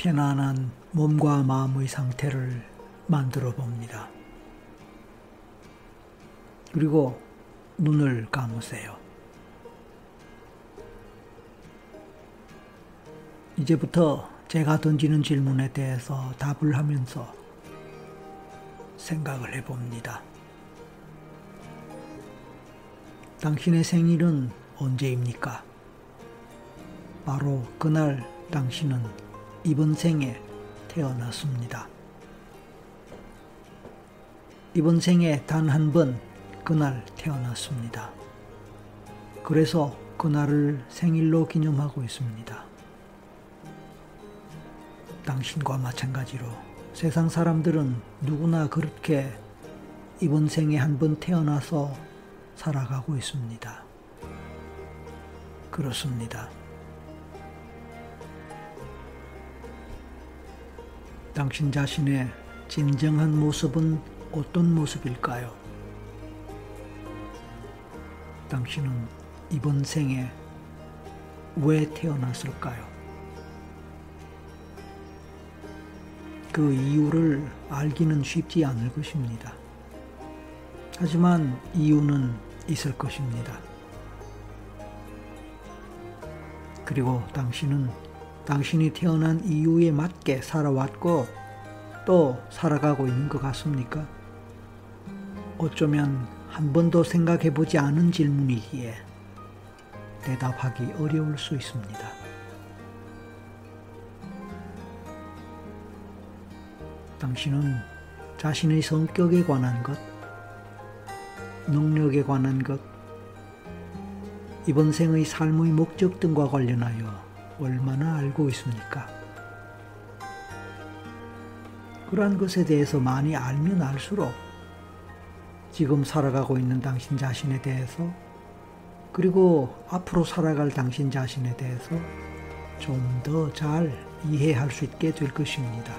편안한 몸과 마음의 상태를 만들어 봅니다. 그리고 눈을 감으세요. 이제부터 제가 던지는 질문에 대해서 답을 하면서 생각을 해봅니다. 당신의 생일은 언제입니까? 바로 그날 당신은 이번 생에 태어났습니다. 이번 생에 단 한 번 그날 태어났습니다. 그래서 그날을 생일로 기념하고 있습니다. 당신과 마찬가지로 세상 사람들은 누구나 그렇게 이번 생에 한 번 태어나서 살아가고 있습니다. 그렇습니다. 당신 자신의 진정한 모습은 어떤 모습일까요? 당신은 이번 생에 왜 태어났을까요? 그 이유를 알기는 쉽지 않을 것입니다. 하지만 이유는 있을 것입니다. 그리고 당신은 당신이 태어난 이유에 맞게 살아왔고 또 살아가고 있는 것 같습니까? 어쩌면 한 번도 생각해 보지 않은 질문이기에 대답하기 어려울 수 있습니다. 당신은 자신의 성격에 관한 것, 능력에 관한 것, 이번 생의 삶의 목적 등과 관련하여 얼마나 알고 있습니까? 그러한 것에 대해서 많이 알면 알수록 지금 살아가고 있는 당신 자신에 대해서 그리고 앞으로 살아갈 당신 자신에 대해서 좀 더 잘 이해할 수 있게 될 것입니다.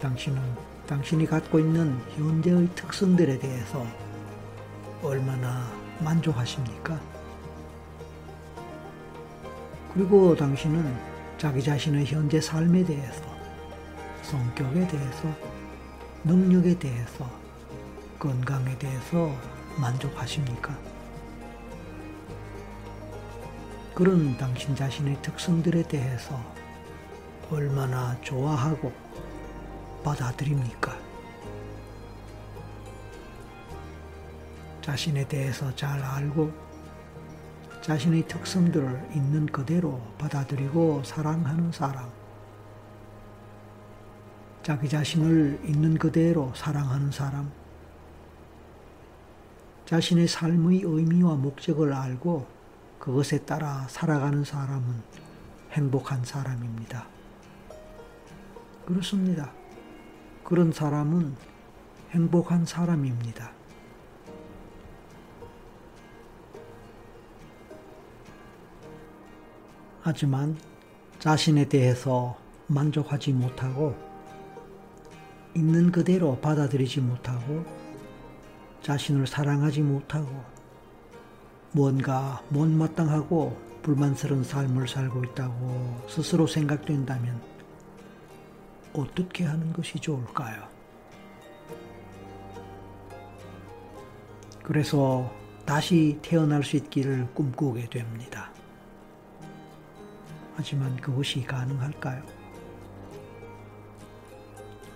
당신은 당신이 갖고 있는 현재의 특성들에 대해서 얼마나 만족하십니까? 그리고 당신은 자기 자신의 현재 삶에 대해서, 성격에 대해서, 능력에 대해서, 건강에 대해서 만족하십니까? 그런 당신 자신의 특성들에 대해서 얼마나 좋아하고 받아들입니까? 자신에 대해서 잘 알고 자신의 특성들을 있는 그대로 받아들이고 사랑하는 사람. 자기 자신을 있는 그대로 사랑하는 사람. 자신의 삶의 의미와 목적을 알고 그것에 따라 살아가는 사람은 행복한 사람입니다. 그렇습니다. 그런 사람은 행복한 사람입니다. 하지만 자신에 대해서 만족하지 못하고 있는 그대로 받아들이지 못하고 자신을 사랑하지 못하고 뭔가 못마땅하고 불만스러운 삶을 살고 있다고 스스로 생각된다면 어떻게 하는 것이 좋을까요? 그래서 다시 태어날 수 있기를 꿈꾸게 됩니다. 하지만 그것이 가능할까요?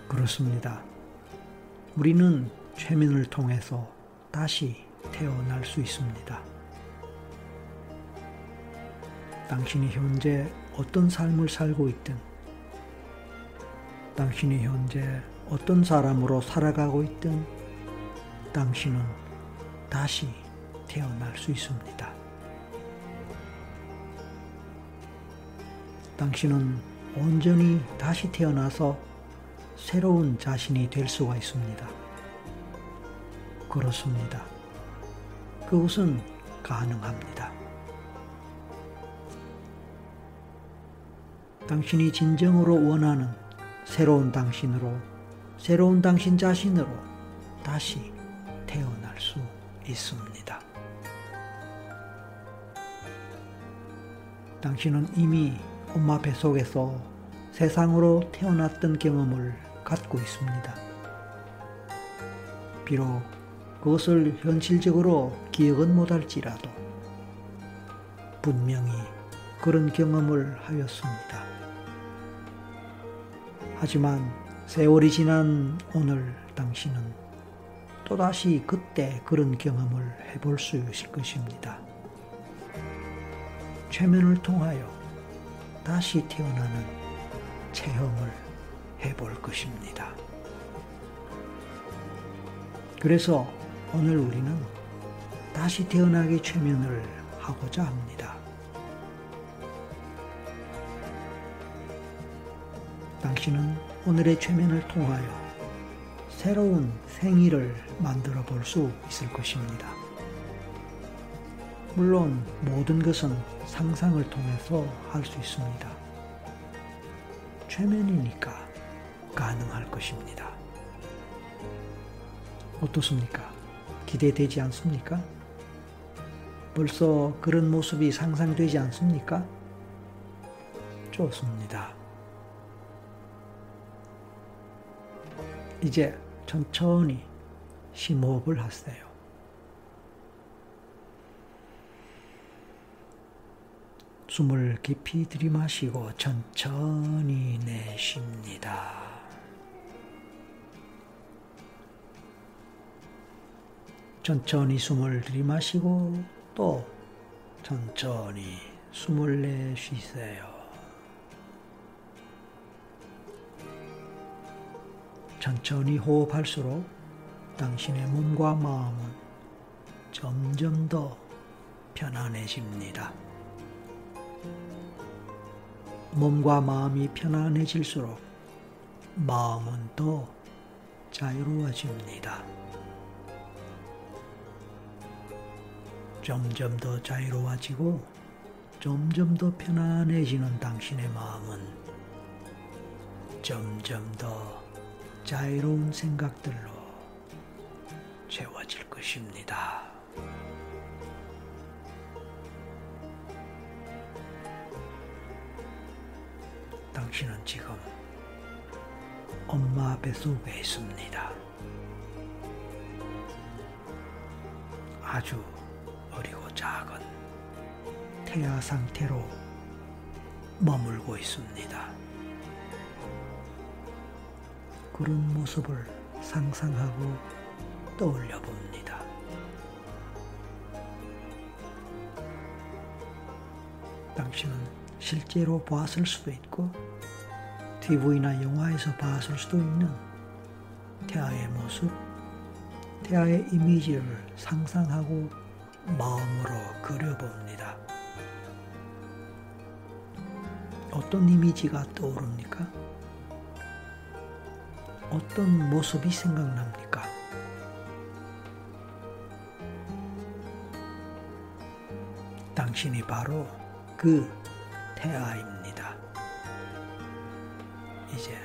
그렇습니다. 우리는 최면을 통해서 다시 태어날 수 있습니다. 당신이 현재 어떤 삶을 살고 있든, 당신이 현재 어떤 사람으로 살아가고 있든, 당신은 다시 태어날 수 있습니다. 당신은 온전히 다시 태어나서 새로운 자신이 될 수가 있습니다. 그렇습니다. 그것은 가능합니다. 당신이 진정으로 원하는 새로운 당신으로, 새로운 당신 자신으로 다시 태어날 수 있습니다. 당신은 이미 엄마 뱃속에서 세상으로 태어났던 경험을 갖고 있습니다. 비록 그것을 현실적으로 기억은 못할지라도 분명히 그런 경험을 하였습니다. 하지만 세월이 지난 오늘 당신은 또다시 그때 그런 경험을 해볼 수 있을 것입니다. 최면을 통하여 다시 태어나는 체험을 해볼 것입니다. 그래서 오늘 우리는 다시 태어나기 최면을 하고자 합니다. 당신은 오늘의 최면을 통하여 새로운 생일을 만들어 볼 수 있을 것입니다. 물론 모든 것은 상상을 통해서 할 수 있습니다. 최면이니까 가능할 것입니다. 어떻습니까? 기대되지 않습니까? 벌써 그런 모습이 상상되지 않습니까? 좋습니다. 이제 천천히 심호흡을 하세요. 숨을 깊이 들이마시고 천천히 내쉽니다. 천천히 숨을 들이마시고 또 천천히 숨을 내쉬세요. 천천히 호흡할수록 당신의 몸과 마음은 점점 더 편안해집니다. 몸과 마음이 편안해질수록 마음은 더 자유로워집니다. 점점 더 자유로워지고 점점 더 편안해지는 당신의 마음은 점점 더 자유로운 생각들로 채워질 것입니다. 당신은 지금 엄마 뱃속에 있습니다. 아주 어리고 작은 태아 상태로 머물고 있습니다. 그런 모습을 상상하고 떠올려 봅니다. 당신은 실제로 보았을 수도 있고 TV나 영화에서 봤을 수도 있는 태아의 모습, 태아의 이미지를 상상하고 마음으로 그려봅니다. 어떤 이미지가 떠오릅니까? 어떤 모습이 생각납니까? 당신이 바로 그 태아입니다. 이제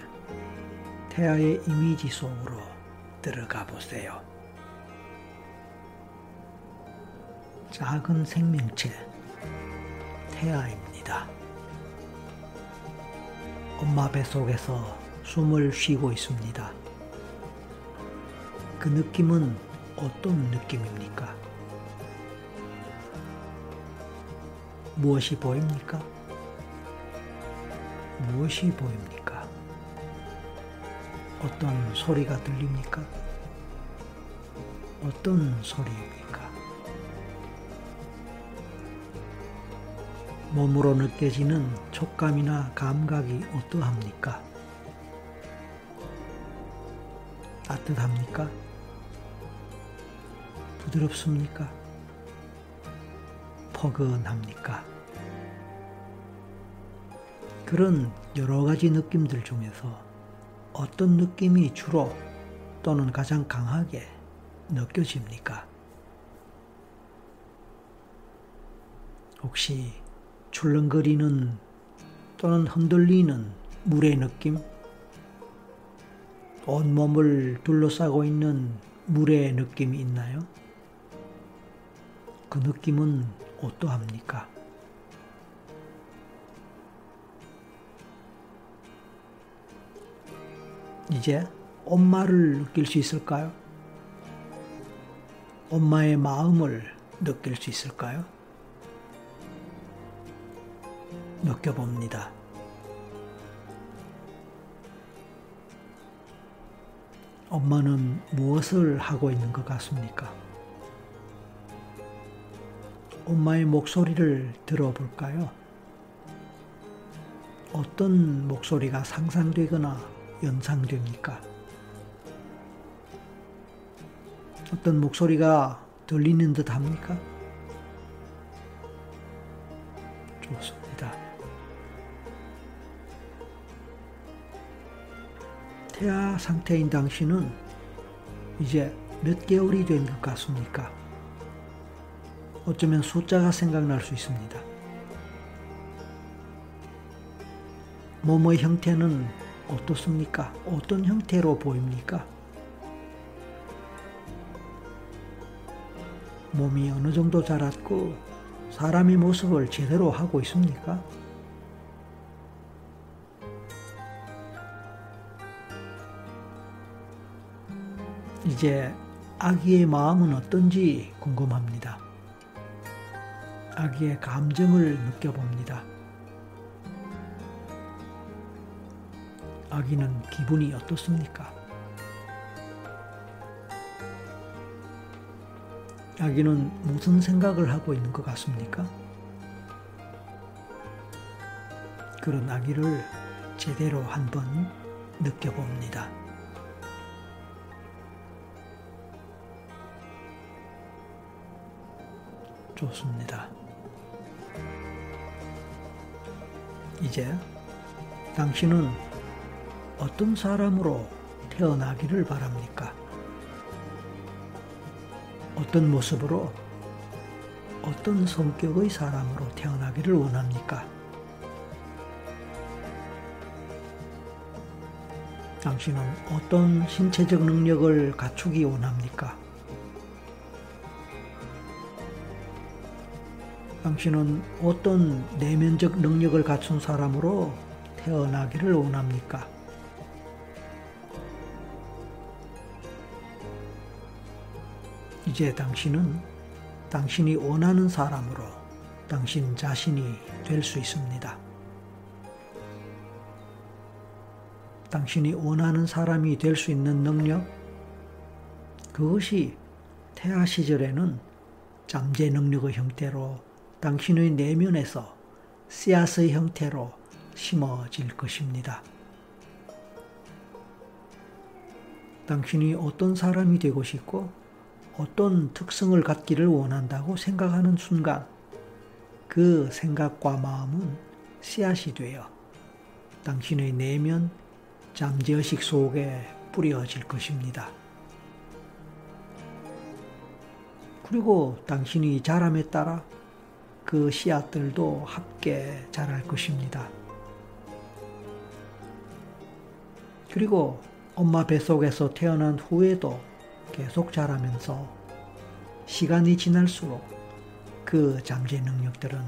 태아의 이미지 속으로 들어가 보세요. 작은 생명체, 태아입니다. 엄마 뱃속에서 숨을 쉬고 있습니다. 그 느낌은 어떤 느낌입니까? 무엇이 보입니까? 무엇이 보입니까? 어떤 소리가 들립니까? 어떤 소리입니까? 몸으로 느껴지는 촉감이나 감각이 어떠합니까? 따뜻합니까? 부드럽습니까? 포근합니까? 그런 여러 가지 느낌들 중에서 어떤 느낌이 주로 또는 가장 강하게 느껴집니까? 혹시 출렁거리는 또는 흔들리는 물의 느낌? 온몸을 둘러싸고 있는 물의 느낌이 있나요? 그 느낌은 어떠합니까? 이제 엄마를 느낄 수 있을까요? 엄마의 마음을 느낄 수 있을까요? 느껴봅니다. 엄마는 무엇을 하고 있는 것 같습니까? 엄마의 목소리를 들어볼까요? 어떤 목소리가 상상되거나 연상됩니까? 어떤 목소리가 들리는 듯 합니까? 좋습니다. 태아 상태인 당신은 이제 몇 개월이 된 것 같습니까? 어쩌면 숫자가 생각날 수 있습니다. 몸의 형태는 어떻습니까? 어떤 형태로 보입니까? 몸이 어느 정도 자랐고 사람의 모습을 제대로 하고 있습니까? 이제 아기의 마음은 어떤지 궁금합니다. 아기의 감정을 느껴봅니다. 아기는 기분이 어떻습니까? 아기는 무슨 생각을 하고 있는 것 같습니까? 그런 아기를 제대로 한번 느껴봅니다. 좋습니다. 이제 당신은 어떤 사람으로 태어나기를 바랍니까? 어떤 모습으로 어떤 성격의 사람으로 태어나기를 원합니까? 당신은 어떤 신체적 능력을 갖추기 원합니까? 당신은 어떤 내면적 능력을 갖춘 사람으로 태어나기를 원합니까? 이제 당신은 당신이 원하는 사람으로 당신 자신이 될 수 있습니다. 당신이 원하는 사람이 될 수 있는 능력, 그것이 태아 시절에는 잠재 능력의 형태로 당신의 내면에서 씨앗의 형태로 심어질 것입니다. 당신이 어떤 사람이 되고 싶고 어떤 특성을 갖기를 원한다고 생각하는 순간 그 생각과 마음은 씨앗이 되어 당신의 내면 잠재의식 속에 뿌려질 것입니다. 그리고 당신이 자람에 따라 그 씨앗들도 함께 자랄 것입니다. 그리고 엄마 뱃속에서 태어난 후에도 계속 자라면서 시간이 지날수록 그 잠재 능력들은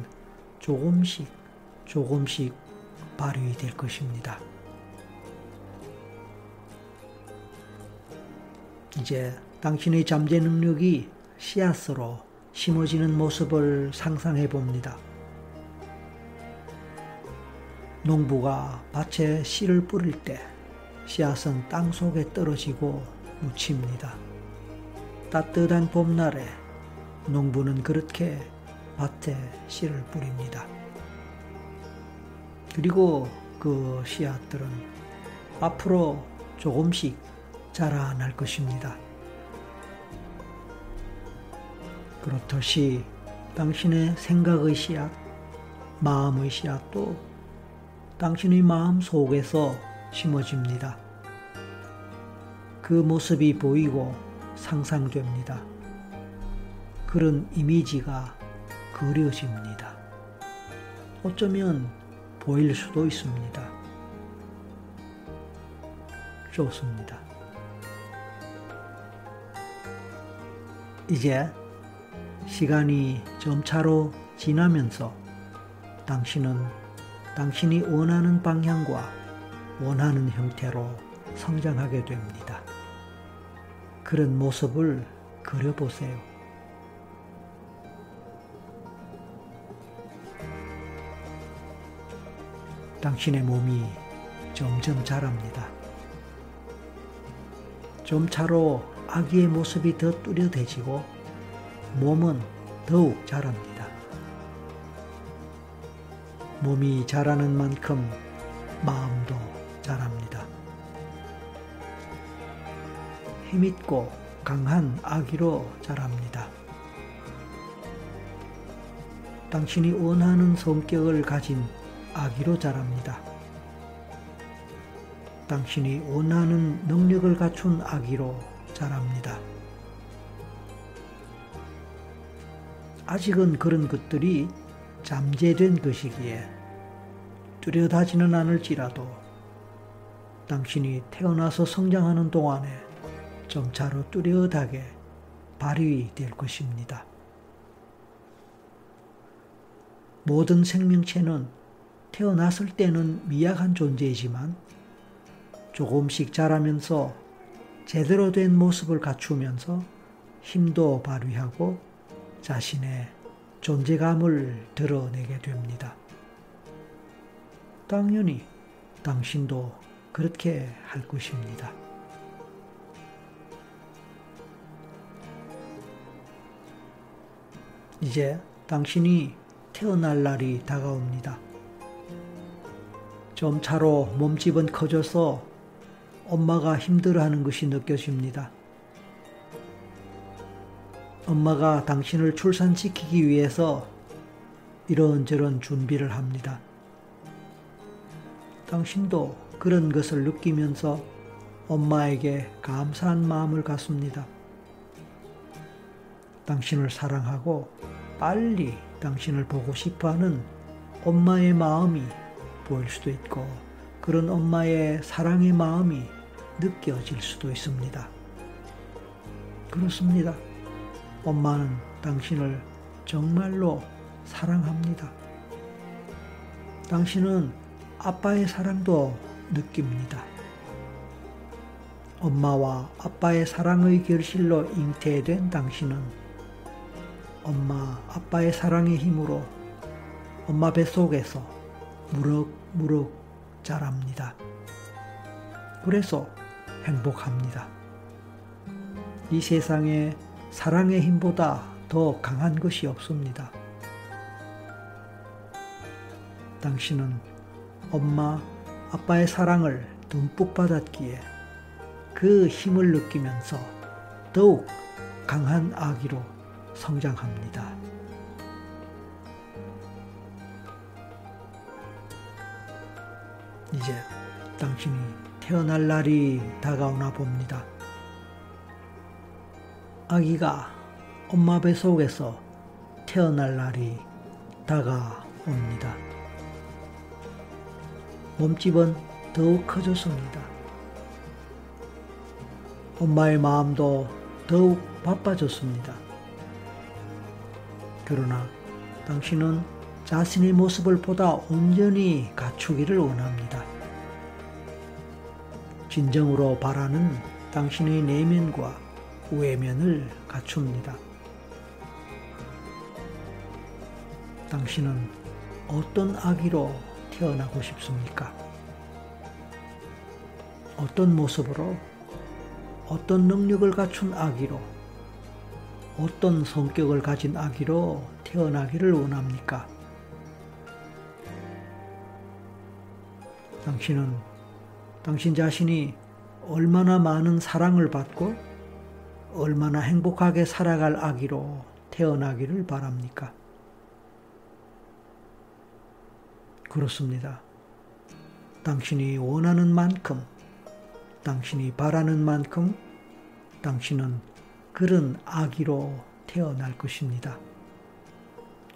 조금씩 조금씩 발휘 될 것입니다. 이제 당신의 잠재 능력이 씨앗으로 심어지는 모습을 상상해 봅니다. 농부가 밭에 씨를 뿌릴 때 씨앗은 땅 속에 떨어지고 묻힙니다. 따뜻한 봄날에 농부는 그렇게 밭에 씨를 뿌립니다. 그리고 그 씨앗들은 앞으로 조금씩 자라날 것입니다. 그렇듯이 당신의 생각의 씨앗, 마음의 씨앗도 당신의 마음 속에서 심어집니다. 그 모습이 보이고 상상됩니다. 그런 이미지가 그려집니다. 어쩌면 보일 수도 있습니다. 좋습니다. 이제 시간이 점차로 지나면서 당신은 당신이 원하는 방향과 원하는 형태로 성장하게 됩니다. 그런 모습을 그려보세요. 당신의 몸이 점점 자랍니다. 좀 차로 아기의 모습이 더 뚜렷해지고 몸은 더욱 자랍니다. 몸이 자라는 만큼 마음도 자랍니다. 힘있고 강한 아기로 자랍니다. 당신이 원하는 성격을 가진 아기로 자랍니다. 당신이 원하는 능력을 갖춘 아기로 자랍니다. 아직은 그런 것들이 잠재된 것이기에 뚜렷하지는 않을지라도 당신이 태어나서 성장하는 동안에 점차로 뚜렷하게 발휘될 것입니다. 모든 생명체는 태어났을 때는 미약한 존재이지만 조금씩 자라면서 제대로 된 모습을 갖추면서 힘도 발휘하고 자신의 존재감을 드러내게 됩니다. 당연히 당신도 그렇게 할 것입니다. 이제 당신이 태어날 날이 다가옵니다. 점차로 몸집은 커져서 엄마가 힘들어하는 것이 느껴집니다. 엄마가 당신을 출산시키기 위해서 이런저런 준비를 합니다. 당신도 그런 것을 느끼면서 엄마에게 감사한 마음을 갖습니다. 당신을 사랑하고 빨리 당신을 보고 싶어 하는 엄마의 마음이 보일 수도 있고 그런 엄마의 사랑의 마음이 느껴질 수도 있습니다. 그렇습니다. 엄마는 당신을 정말로 사랑합니다. 당신은 아빠의 사랑도 느낍니다. 엄마와 아빠의 사랑의 결실로 잉태된 당신은 엄마, 아빠의 사랑의 힘으로 엄마 뱃속에서 무럭무럭 자랍니다. 그래서 행복합니다. 이 세상에 사랑의 힘보다 더 강한 것이 없습니다. 당신은 엄마, 아빠의 사랑을 듬뿍 받았기에 그 힘을 느끼면서 더욱 강한 아기로 성장합니다. 이제 당신이 태어날 날이 다가오나 봅니다. 아기가 엄마 뱃속에서 태어날 날이 다가옵니다. 몸집은 더욱 커졌습니다. 엄마의 마음도 더욱 바빠졌습니다. 그러나 당신은 자신의 모습을 보다 온전히 갖추기를 원합니다. 진정으로 바라는 당신의 내면과 외면을 갖춥니다. 당신은 어떤 아기로 태어나고 싶습니까? 어떤 모습으로, 어떤 능력을 갖춘 아기로, 어떤 성격을 가진 아기로 태어나기를 원합니까? 당신은 당신 자신이 얼마나 많은 사랑을 받고 얼마나 행복하게 살아갈 아기로 태어나기를 바랍니까? 그렇습니다. 당신이 원하는 만큼, 당신이 바라는 만큼 당신은 그런 아기로 태어날 것입니다.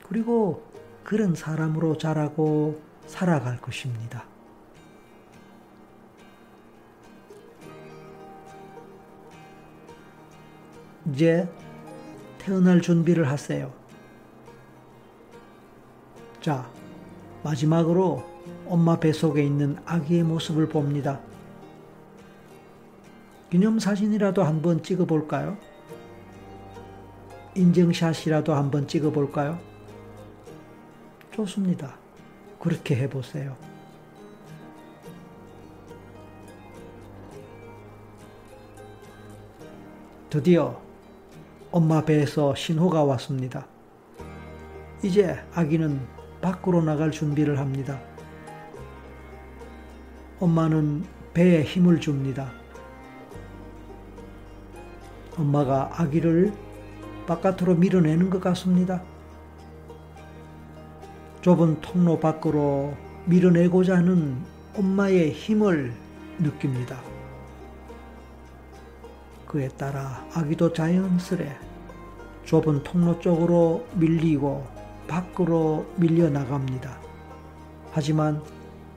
그리고 그런 사람으로 자라고 살아갈 것입니다. 이제 태어날 준비를 하세요. 자, 마지막으로 엄마 뱃속에 있는 아기의 모습을 봅니다. 기념사진이라도 한번 찍어볼까요? 인증샷이라도 한번 찍어볼까요? 좋습니다. 그렇게 해보세요. 드디어 엄마 배에서 신호가 왔습니다. 이제 아기는 밖으로 나갈 준비를 합니다. 엄마는 배에 힘을 줍니다. 엄마가 아기를 바깥으로 밀어내는 것 같습니다. 좁은 통로 밖으로 밀어내고자 하는 엄마의 힘을 느낍니다. 그에 따라 아기도 자연스레 좁은 통로 쪽으로 밀리고 밖으로 밀려 나갑니다. 하지만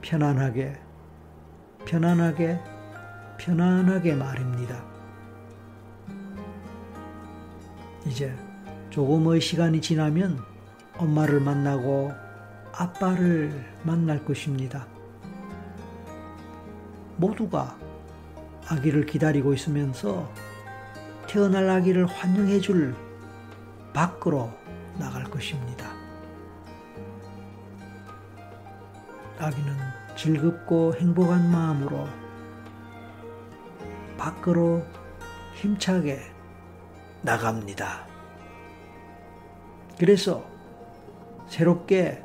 편안하게, 편안하게, 편안하게 말입니다. 이제 조금의 시간이 지나면 엄마를 만나고 아빠를 만날 것입니다. 모두가 아기를 기다리고 있으면서 태어날 아기를 환영해 줄 밖으로 나갈 것입니다. 아기는 즐겁고 행복한 마음으로 밖으로 힘차게 나갑니다. 그래서 새롭게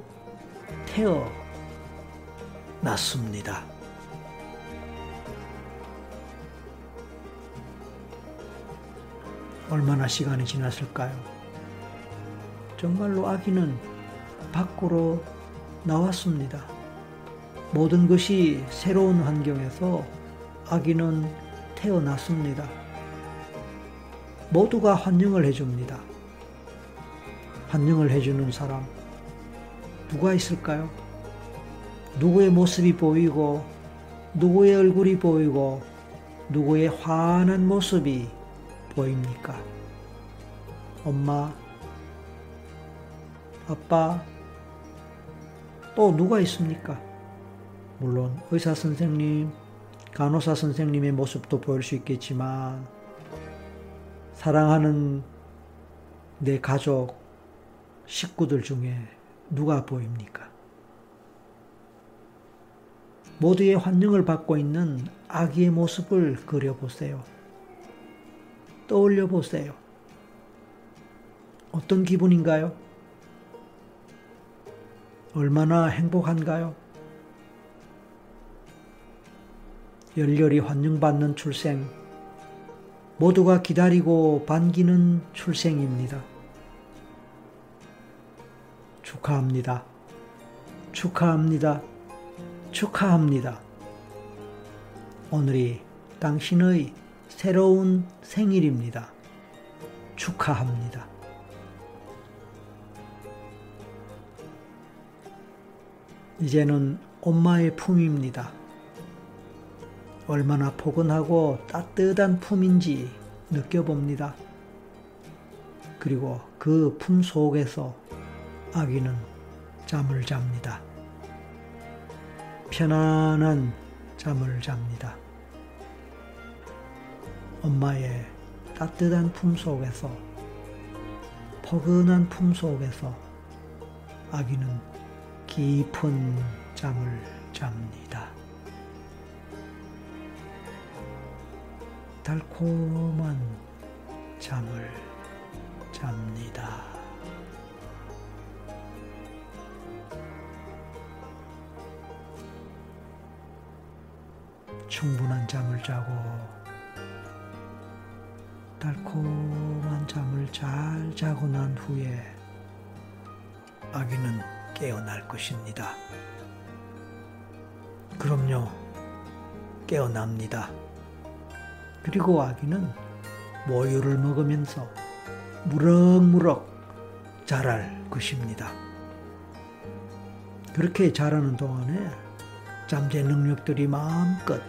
태어났습니다. 얼마나 시간이 지났을까요? 정말로 아기는 밖으로 나왔습니다. 모든 것이 새로운 환경에서 아기는 태어났습니다. 모두가 환영을 해줍니다. 환영을 해주는 사람, 누가 있을까요? 누구의 모습이 보이고, 누구의 얼굴이 보이고, 누구의 환한 모습이 보입니까? 엄마, 아빠, 또 누가 있습니까? 물론 의사 선생님, 간호사 선생님의 모습도 보일 수 있겠지만, 사랑하는 내 가족, 식구들 중에 누가 보입니까? 모두의 환영을 받고 있는 아기의 모습을 그려보세요. 떠올려 보세요. 어떤 기분인가요? 얼마나 행복한가요? 열렬히 환영받는 출생, 모두가 기다리고 반기는 출생입니다. 축하합니다. 축하합니다. 축하합니다. 오늘이 당신의 새로운 생일입니다. 축하합니다. 이제는 엄마의 품입니다. 얼마나 포근하고 따뜻한 품인지 느껴봅니다. 그리고 그 품 속에서 아기는 잠을 잡니다. 편안한 잠을 잡니다. 엄마의 따뜻한 품 속에서 포근한 품 속에서 아기는 깊은 잠을 잡니다. 달콤한 잠을 잡니다. 충분한 잠을 자고 달콤한 잠을 잘 자고 난 후에 아기는 깨어날 것입니다. 그럼요, 깨어납니다. 그리고 아기는 모유를 먹으면서 무럭무럭 자랄 것입니다. 그렇게 자라는 동안에 잠재 능력들이 마음껏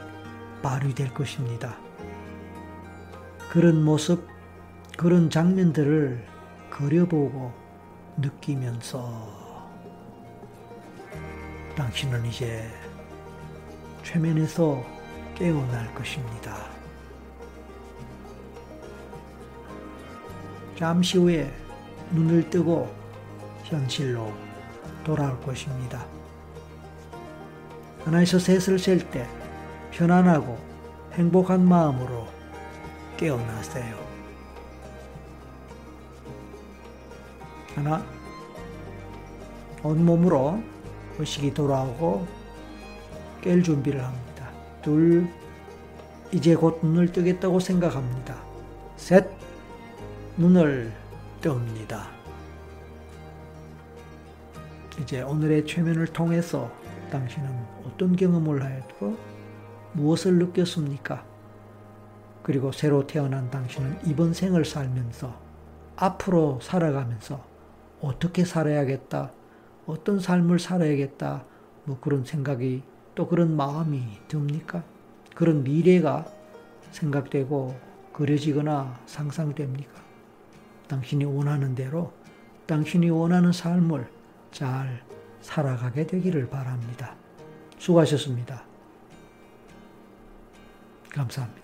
발휘될 것입니다. 그런 모습, 그런 장면들을 그려보고 느끼면서 당신은 이제 최면에서 깨어날 것입니다. 잠시 후에 눈을 뜨고 현실로 돌아올 것입니다. 하나에서 셋을 셀 때 편안하고 행복한 마음으로 깨어나세요. 하나, 온몸으로 의식이 돌아오고 깰 준비를 합니다. 둘, 이제 곧 눈을 뜨겠다고 생각합니다. 셋, 눈을 뜹니다. 이제 오늘의 최면을 통해서 당신은 어떤 경험을 하였고 무엇을 느꼈습니까? 그리고 새로 태어난 당신은 이번 생을 살면서 앞으로 살아가면서 어떻게 살아야겠다, 어떤 삶을 살아야겠다, 뭐 그런 생각이 또 그런 마음이 듭니까? 그런 미래가 생각되고 그려지거나 상상됩니까? 당신이 원하는 대로 당신이 원하는 삶을 잘 살아가게 되기를 바랍니다. 수고하셨습니다. 감사합니다.